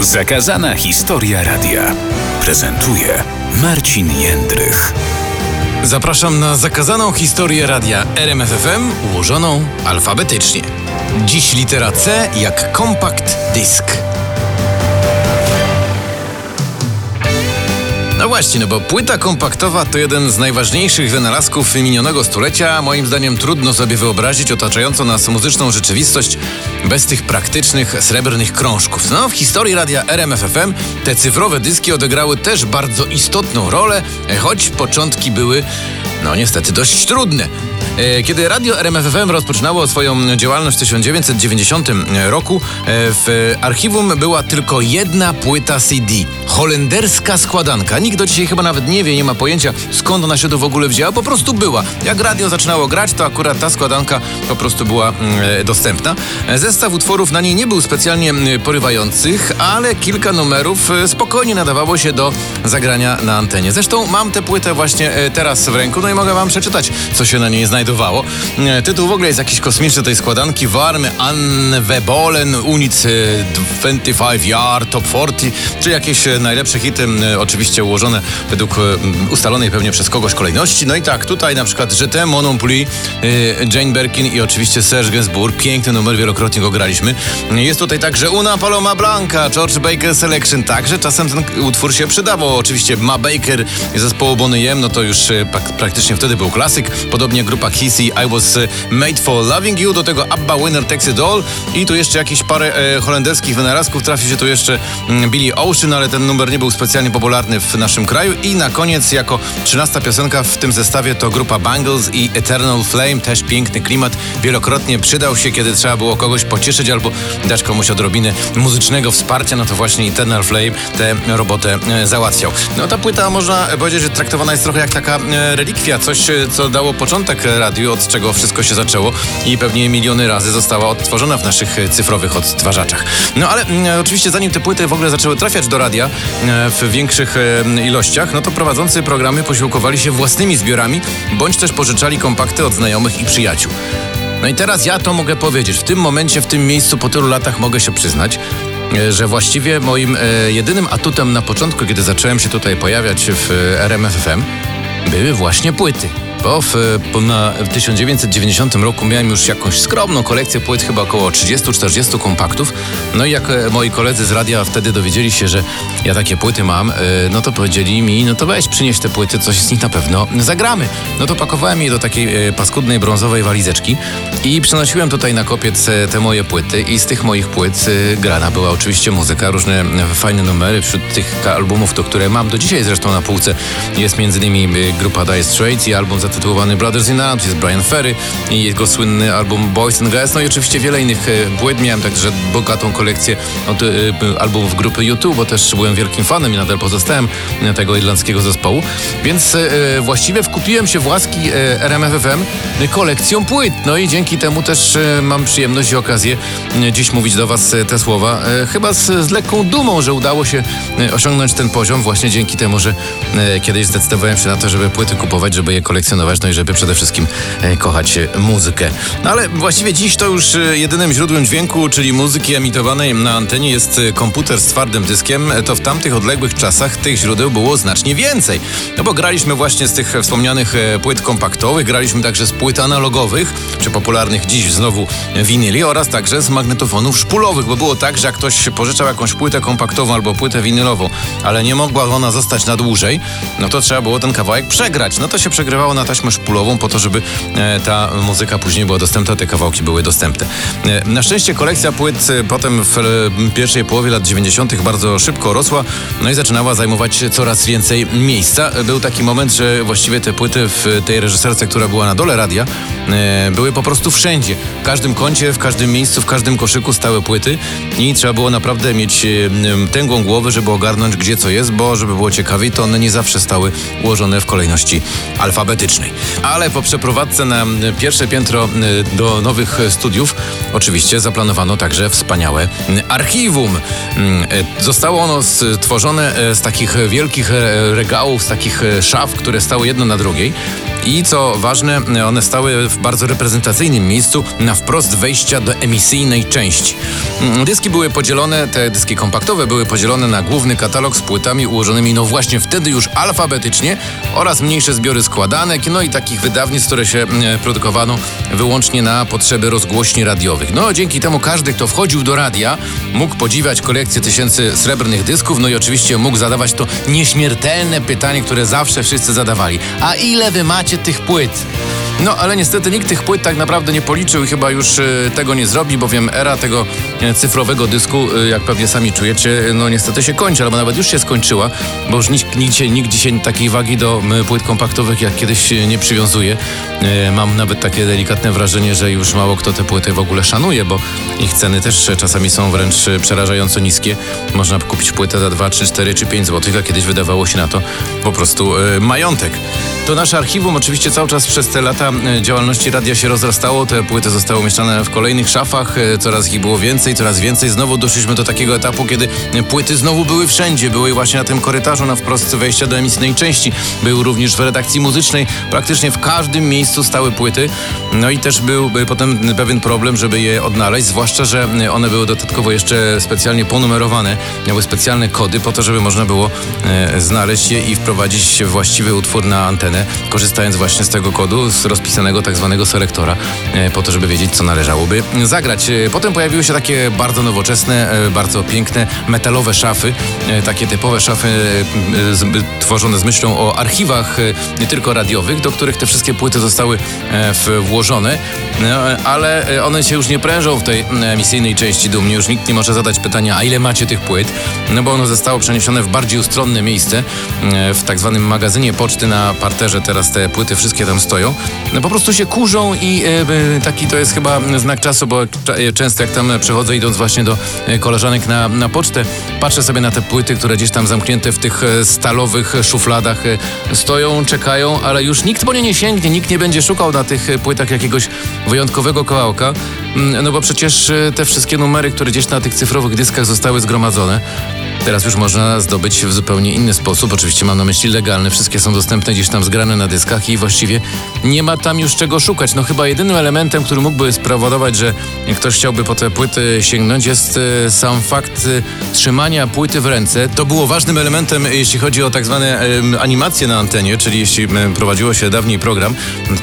Zakazana historia radia prezentuje Marcin Jędrych. Zapraszam na zakazaną historię radia RMFFM ułożoną alfabetycznie. Dziś litera C jak kompakt disk. No właśnie, no bo płyta kompaktowa to jeden z najważniejszych wynalazków minionego stulecia. Moim zdaniem trudno sobie wyobrazić otaczającą nas muzyczną rzeczywistość bez tych praktycznych srebrnych krążków. No, w historii radia RMFFM te cyfrowe dyski odegrały też bardzo istotną rolę, choć początki były, no niestety, dość trudne. E, Kiedy radio RMFFM rozpoczynało swoją działalność w 1990 roku, e, w archiwum była tylko jedna płyta CD. Holenderska składanka. Nikt do dzisiaj chyba nawet nie wie, nie ma pojęcia skąd ona się tu w ogóle wzięła. Po prostu była. Jak radio zaczynało grać, to akurat ta składanka po prostu była mm, e, dostępna. E, Zestaw utworów na niej nie był specjalnie porywających, ale kilka numerów e, spokojnie nadawało się do zagrania na antenie. Zresztą mam tę płytę właśnie e, teraz w ręku, no i mogę wam przeczytać, co się na niej znajdowało. E, Tytuł w ogóle jest jakiś kosmiczny tej składanki. Warmy Anwebolen Unit e, 25 Yard Top 40, czyli jakieś e, najlepsze hity, oczywiście ułożone według ustalonej pewnie przez kogoś kolejności. No i tak, tutaj na przykład Je t'aime, Mon Pluie, Jane Birkin i oczywiście Serge Gainsbourg. Piękny numer, wielokrotnie go graliśmy. Jest tutaj także Una Paloma Blanca, George Baker Selection. Także czasem ten utwór się przydawał. Oczywiście Ma Baker zespołu Bonnie M, no to już prak- praktycznie wtedy był klasyk. Podobnie grupa Kiss i I Was e, Made For Loving You. Do tego ABBA Winner Takes It All. I tu jeszcze jakieś parę e, holenderskich wynalazków. Trafi się tu jeszcze mm, Billy Ocean, ale ten numer nie był specjalnie popularny w naszym kraju. I na koniec jako trzynasta piosenka w tym zestawie to grupa Bangles i Eternal Flame. Też piękny klimat. Wielokrotnie przydał się, kiedy trzeba było kogoś pocieszyć albo dać komuś odrobinę muzycznego wsparcia. No to właśnie Eternal Flame tę robotę e, załatwiał. No ta płyta można powiedzieć, że traktowana jest trochę jak taka e, relikwia. Coś, e, co dało początek radiu, od czego wszystko się zaczęło i pewnie miliony razy została odtworzona w naszych e, cyfrowych odtwarzaczach. No ale mm, oczywiście zanim te płyty w ogóle zaczęły trafiać do radia e, w większych e, ilościach, no to prowadzący programy posiłkowali się własnymi zbiorami, bądź też pożyczali kompakty od znajomych i przyjaciół. No i teraz ja to mogę powiedzieć. W tym momencie, w tym miejscu, po tylu latach mogę się przyznać, e, że właściwie moim e, jedynym atutem na początku, kiedy zacząłem się tutaj pojawiać w e, RMFFM, były właśnie płyty. Bo w, na, w 1990 roku miałem już jakąś skromną kolekcję płyt, chyba około 30-40 kompaktów. No i jak e, moi koledzy z radia wtedy dowiedzieli się, że ja takie płyty mam, e, no to powiedzieli mi, no to weź przynieś te płyty, coś z nich na pewno zagramy. No to pakowałem je do takiej e, paskudnej brązowej walizeczki i przynosiłem tutaj na kopiec te moje płyty i z tych moich płyt grana była oczywiście muzyka, różne fajne numery. Wśród tych albumów, to które mam do dzisiaj zresztą na półce, jest między innymi grupa Dire Straits i album zatytułowany Brothers in Arms, jest Brian Ferry i jego słynny album Boys and Girls, no i oczywiście wiele innych e, płyt. Miałem także bogatą kolekcję od e, e, albumów grupy YouTube, bo też byłem wielkim fanem i nadal pozostałem tego irlandzkiego zespołu, więc właściwie wkupiłem się w łaski RMFFM kolekcją płyt. No i dzięki temu też mam przyjemność i okazję dziś mówić do Was te słowa. Chyba z, z lekką dumą, że udało się osiągnąć ten poziom właśnie dzięki temu, że kiedyś zdecydowałem się na to, żeby płyty kupować, żeby je kolekcjonować, no i żeby przede wszystkim e, kochać e, muzykę. No ale właściwie dziś to już e, jedynym źródłem dźwięku, czyli muzyki emitowanej na antenie jest komputer z twardym dyskiem. To w tamtych odległych czasach tych źródeł było znacznie więcej. No bo graliśmy właśnie z tych wspomnianych płyt kompaktowych, graliśmy także z płyt analogowych, czy popularnych dziś znowu winyli oraz także z magnetofonów szpulowych, bo było tak, że jak ktoś pożyczał jakąś płytę kompaktową albo płytę winylową, ale nie mogła ona zostać na dłużej, no to trzeba było ten kawałek przegrać. No to się przegrywało na taśmę szpulową po to, żeby e, ta muzyka później była dostępna, te kawałki były dostępne. E, na szczęście kolekcja płyt e, potem w pierwszej połowie lat 90. bardzo szybko rosła, no i zaczynała zajmować coraz więcej miejsca. Był taki moment, że właściwie te płyty w tej reżyserce, która była na dole radia, były po prostu wszędzie. W każdym kącie, w każdym miejscu, w każdym koszyku stały płyty i trzeba było naprawdę mieć tęgą głowy, żeby ogarnąć gdzie co jest, bo żeby było ciekawiej, to one nie zawsze stały ułożone w kolejności alfabetycznej. Ale po przeprowadzce na pierwsze piętro e, do nowych studiów oczywiście zaplanowano także wspaniałe m, archiwum. E, Zostało ono stworzone z takich wielkich regałów, z takich szaf, które stały jedno na drugiej. I co ważne, one stały w bardzo reprezentacyjnym miejscu na wprost wejścia do emisyjnej części. Dyski były podzielone, te dyski kompaktowe były podzielone na główny katalog z płytami ułożonymi no właśnie wtedy już alfabetycznie oraz mniejsze zbiory składanek, no i takich wydawnictw, które się mm, produkowano wyłącznie na potrzeby rozgłośni radiowych. No dzięki temu każdy, kto wchodził do radia, mógł podziwiać kolekcję tysięcy srebrnych dysków, no i oczywiście mógł zadawać to nieśmiertelne pytanie, które zawsze wszyscy zadawali. A ile wy macie tych płyt? No, ale niestety nikt tych płyt tak naprawdę nie policzył i chyba już e, tego nie zrobi, bowiem era tego e, cyfrowego dysku, e, jak pewnie sami czujecie, e, no niestety się kończy, albo nawet już się skończyła, bo już nikt, nikt, nikt dzisiaj takiej wagi do płyt kompaktowych jak kiedyś nie przywiązuje. E, Mam nawet takie delikatne wrażenie, że już mało kto te płyty w ogóle szanuje, bo ich ceny też czasami są wręcz przerażająco niskie. Można kupić płytę za 2, 3, 4 czy 5 zł, a kiedyś wydawało się na to po prostu e, majątek. To nasze archiwum oczywiście cały czas przez te lata e, działalności radia się rozrastało. Te płyty zostały umieszczane w kolejnych szafach, e, coraz ich było więcej, coraz więcej. Znowu doszliśmy do takiego etapu, kiedy e, płyty znowu były wszędzie. Były właśnie na tym korytarzu, na wprost wejścia do emisyjnej części. Były również w redakcji muzycznej. Praktycznie w każdym miejscu stały płyty. No i też był był potem pewien problem, żeby je odnaleźć, zwłaszcza, że one były dodatkowo jeszcze specjalnie ponumerowane. Miały specjalne kody po to, żeby można było e, znaleźć je i wprowadzić właściwy utwór na antenę, korzystając właśnie z tego kodu, z rozpisanego tak zwanego selektora, e, po to, żeby wiedzieć, co należałoby zagrać. E, Potem pojawiły się takie bardzo nowoczesne, e, bardzo piękne, metalowe szafy, takie typowe szafy tworzone z myślą o archiwach, nie tylko radiowych, do których te wszystkie płyty zostały włożone, no, ale one się już nie prężą w tej emisyjnej części dumnie, już nikt nie może zadać pytania, a ile macie tych płyt, no bo ono zostało przeniesione w bardziej ustronne miejsce, e, w tak zwanym magazynie poczty na parterze, teraz te płyty wszystkie tam stoją, no po prostu się kurzą i e, e, taki to jest chyba znak czasu, bo często jak tam przechodzę idąc właśnie do koleżanek na, na pocztę, patrzę sobie na te płyty, które gdzieś tam zamknięte w tych stalowych szufladach stoją, czekają, ale już nikt po nie nie sięgnie, nikt nie będzie szukał na tych płytach jakiegoś wyjątkowego kawałka, no bo przecież e, te wszystkie numery, które gdzieś na tych cyfrowych dyskach zostały zgromadzone, Teraz już można zdobyć w zupełnie inny sposób. Oczywiście mam na myśli legalne. Wszystkie są dostępne gdzieś tam zgrane na dyskach i właściwie nie ma tam już czego szukać. No chyba jedynym elementem, który mógłby spowodować, że ktoś chciałby po te płyty sięgnąć jest e, sam fakt e, trzymania płyty w ręce. To było ważnym elementem, jeśli chodzi o tak zwane animacje na antenie, czyli jeśli prowadziło się dawniej program,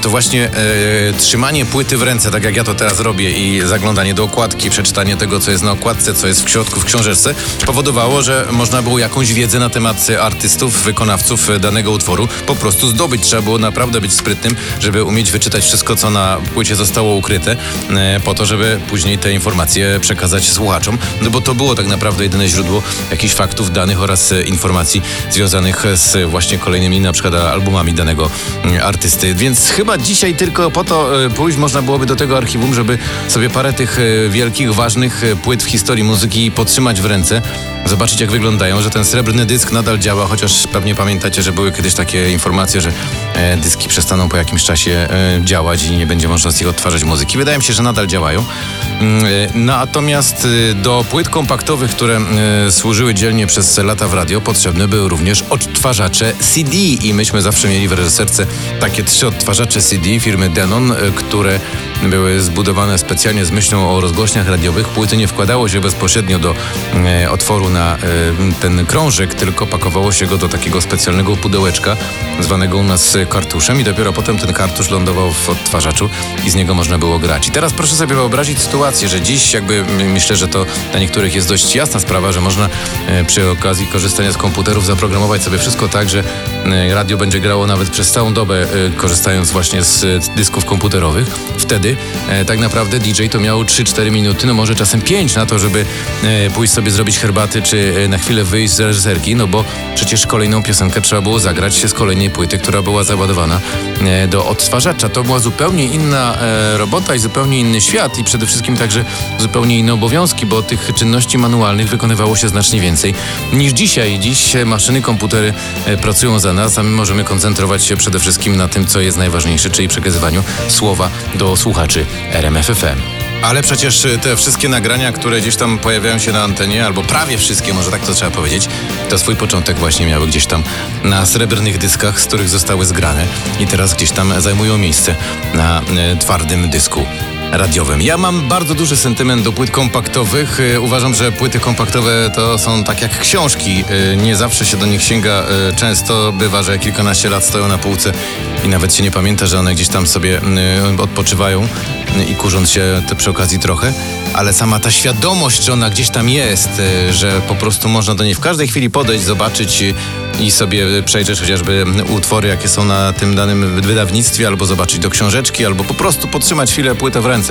to właśnie e, trzymanie płyty w ręce, tak jak ja to teraz robię i zaglądanie do okładki, przeczytanie tego, co jest na okładce, co jest w środku w książeczce, powodowało, że można było jakąś wiedzę na temat artystów, wykonawców danego utworu po prostu zdobyć. Trzeba było naprawdę być sprytnym, żeby umieć wyczytać wszystko, co na płycie zostało ukryte, e, po to, żeby później te informacje przekazać słuchaczom, no bo to było tak naprawdę jedyne źródło jakichś faktów, danych oraz e, informacji związanych z właśnie kolejnymi na przykład albumami danego mm, artysty. Więc chyba dzisiaj tylko po to e, pójść można byłoby do tego archiwum, żeby sobie parę tych e, wielkich, ważnych e, płyt w historii muzyki podtrzymać w ręce, zobaczyć jak wyglądają, że ten srebrny dysk nadal działa, chociaż pewnie pamiętacie, że były kiedyś takie informacje, że e, dyski przestaną po jakimś czasie działać i nie będzie można z nich odtwarzać muzyki. Wydaje mi się, że nadal działają. Mm, Natomiast do płyt kompaktowych, które służyły dzielnie przez lata w radio, potrzebne były również odtwarzacze CD i myśmy zawsze mieli w reżyserce takie trzy odtwarzacze CD firmy Denon, które były zbudowane specjalnie z myślą o rozgłośniach radiowych. Płyty nie wkładało się bezpośrednio do e, otworu na e, ten krążek, tylko pakowało się go do takiego specjalnego pudełeczka, zwanego u nas kartuszem i dopiero potem ten kartusz lądował w odtwarzaczu i z niego można było grać. I teraz proszę sobie wyobrazić sytuację, że dziś jakby myślę, że to dla niektórych jest dość jasna sprawa, że można e, przy okazji korzystania z komputerów zaprogramować sobie wszystko tak, że e, radio będzie grało nawet przez całą dobę, e, korzystając właśnie z e, dysków komputerowych. Wtedy e, tak naprawdę DJ to miał 3-4 minuty, no może czasem 5 na to, żeby e, pójść sobie zrobić herbaty, czy e, na chwilę wyjść z reżyserki, no bo przecież kolejną piosenkę trzeba było zagrać się z kolejnej płyty, która była załadowana e, do odtwarzacza. To była zupełnie inna e, robota i zupełnie inny świat i przede wszystkim także zupełnie inne obowiązki, bo tych czynności manualnych wykonywało się znacznie więcej niż dzisiaj. Dziś e, maszyny, komputery pracują za nas, a my możemy koncentrować się przede wszystkim na tym, co jest najważniejsze, czyli przekazywaniu słowa do słuchaczy RMFFM. Ale przecież y, te wszystkie nagrania, które gdzieś tam pojawiają się na antenie, albo prawie wszystkie, może tak to trzeba powiedzieć, to swój początek właśnie miały gdzieś tam na srebrnych dyskach, z których zostały zgrane i teraz gdzieś tam zajmują miejsce na y, twardym dysku radiowym. Ja mam bardzo duży sentyment do płyt kompaktowych. Y, Uważam, że płyty kompaktowe to są tak jak książki. Y, Nie zawsze się do nich sięga. Y, Często bywa, że kilkanaście lat stoją na półce i nawet się nie pamięta, że one gdzieś tam sobie odpoczywają i kurząc się te przy okazji trochę. Ale sama ta świadomość, że ona gdzieś tam jest, że po prostu można do niej w każdej chwili podejść, zobaczyć i sobie przejrzeć chociażby utwory, jakie są na tym danym wydawnictwie, albo zobaczyć do książeczki, albo po prostu podtrzymać chwilę płytę w ręce.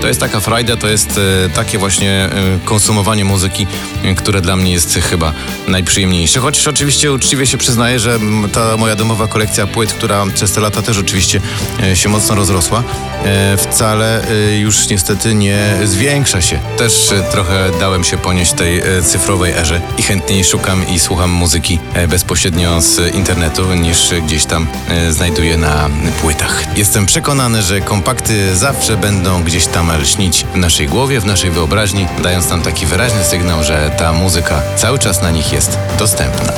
To jest taka frajda, to jest e, takie właśnie e, konsumowanie muzyki, e, które dla mnie jest chyba najprzyjemniejsze. Chociaż oczywiście uczciwie się przyznaję, że ta moja domowa kolekcja płyt, która przez te lata też oczywiście się mocno rozrosła, wcale już niestety nie zwiększa się. Też trochę dałem się ponieść tej cyfrowej erze i chętniej szukam i słucham muzyki bezpośrednio z internetu niż gdzieś tam znajduję na płytach. Jestem przekonany, że kompakty zawsze będą gdzieś tam lśnić w naszej głowie, w naszej wyobraźni, dając nam taki wyraźny sygnał, że ta muzyka cały czas na nich jest dostępna.